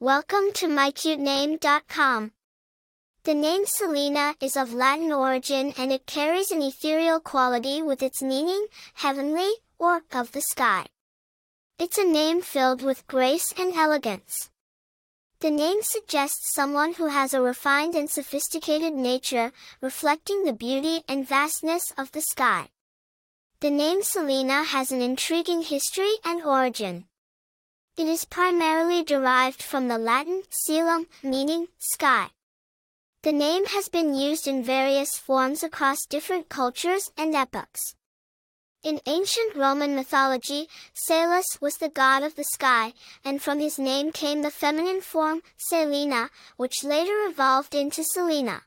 Welcome to mycutename.com. The name Celina is of Latin origin and it carries an ethereal quality with its meaning, heavenly, or of the sky. It's a name filled with grace and elegance. The name suggests someone who has a refined and sophisticated nature, reflecting the beauty and vastness of the sky. The name Celina has an intriguing history and origin. It is primarily derived from the Latin caelum, meaning sky. The name has been used in various forms across different cultures and epochs. In ancient Roman mythology, Caelus was the god of the sky, and from his name came the feminine form, Selena, which later evolved into Celina.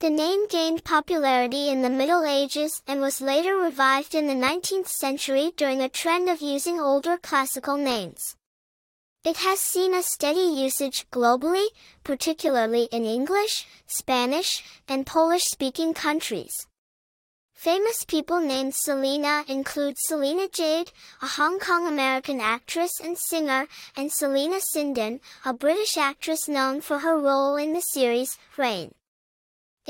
The name gained popularity in the Middle Ages and was later revived in the 19th century during a trend of using older classical names. It has seen a steady usage globally, particularly in English, Spanish, and Polish-speaking countries. Famous people named Celina include Celina Jade, a Hong Kong American actress and singer, and Celina Sinden, a British actress known for her role in the series, Reign.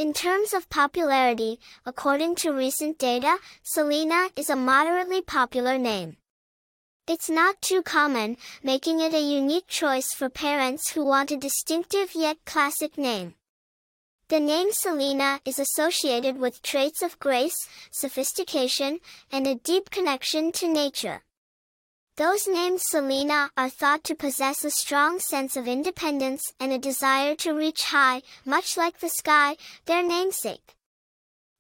In terms of popularity, according to recent data, Celina is a moderately popular name. It's not too common, making it a unique choice for parents who want a distinctive yet classic name. The name Celina is associated with traits of grace, sophistication, and a deep connection to nature. Those named Celina are thought to possess a strong sense of independence and a desire to reach high, much like the sky, their namesake.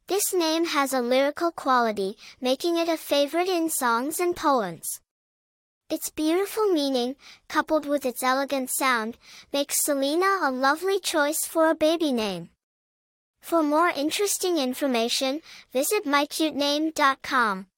This name has a lyrical quality, making it a favorite in songs and poems. Its beautiful meaning, coupled with its elegant sound, makes Celina a lovely choice for a baby name. For more interesting information, visit mycutename.com.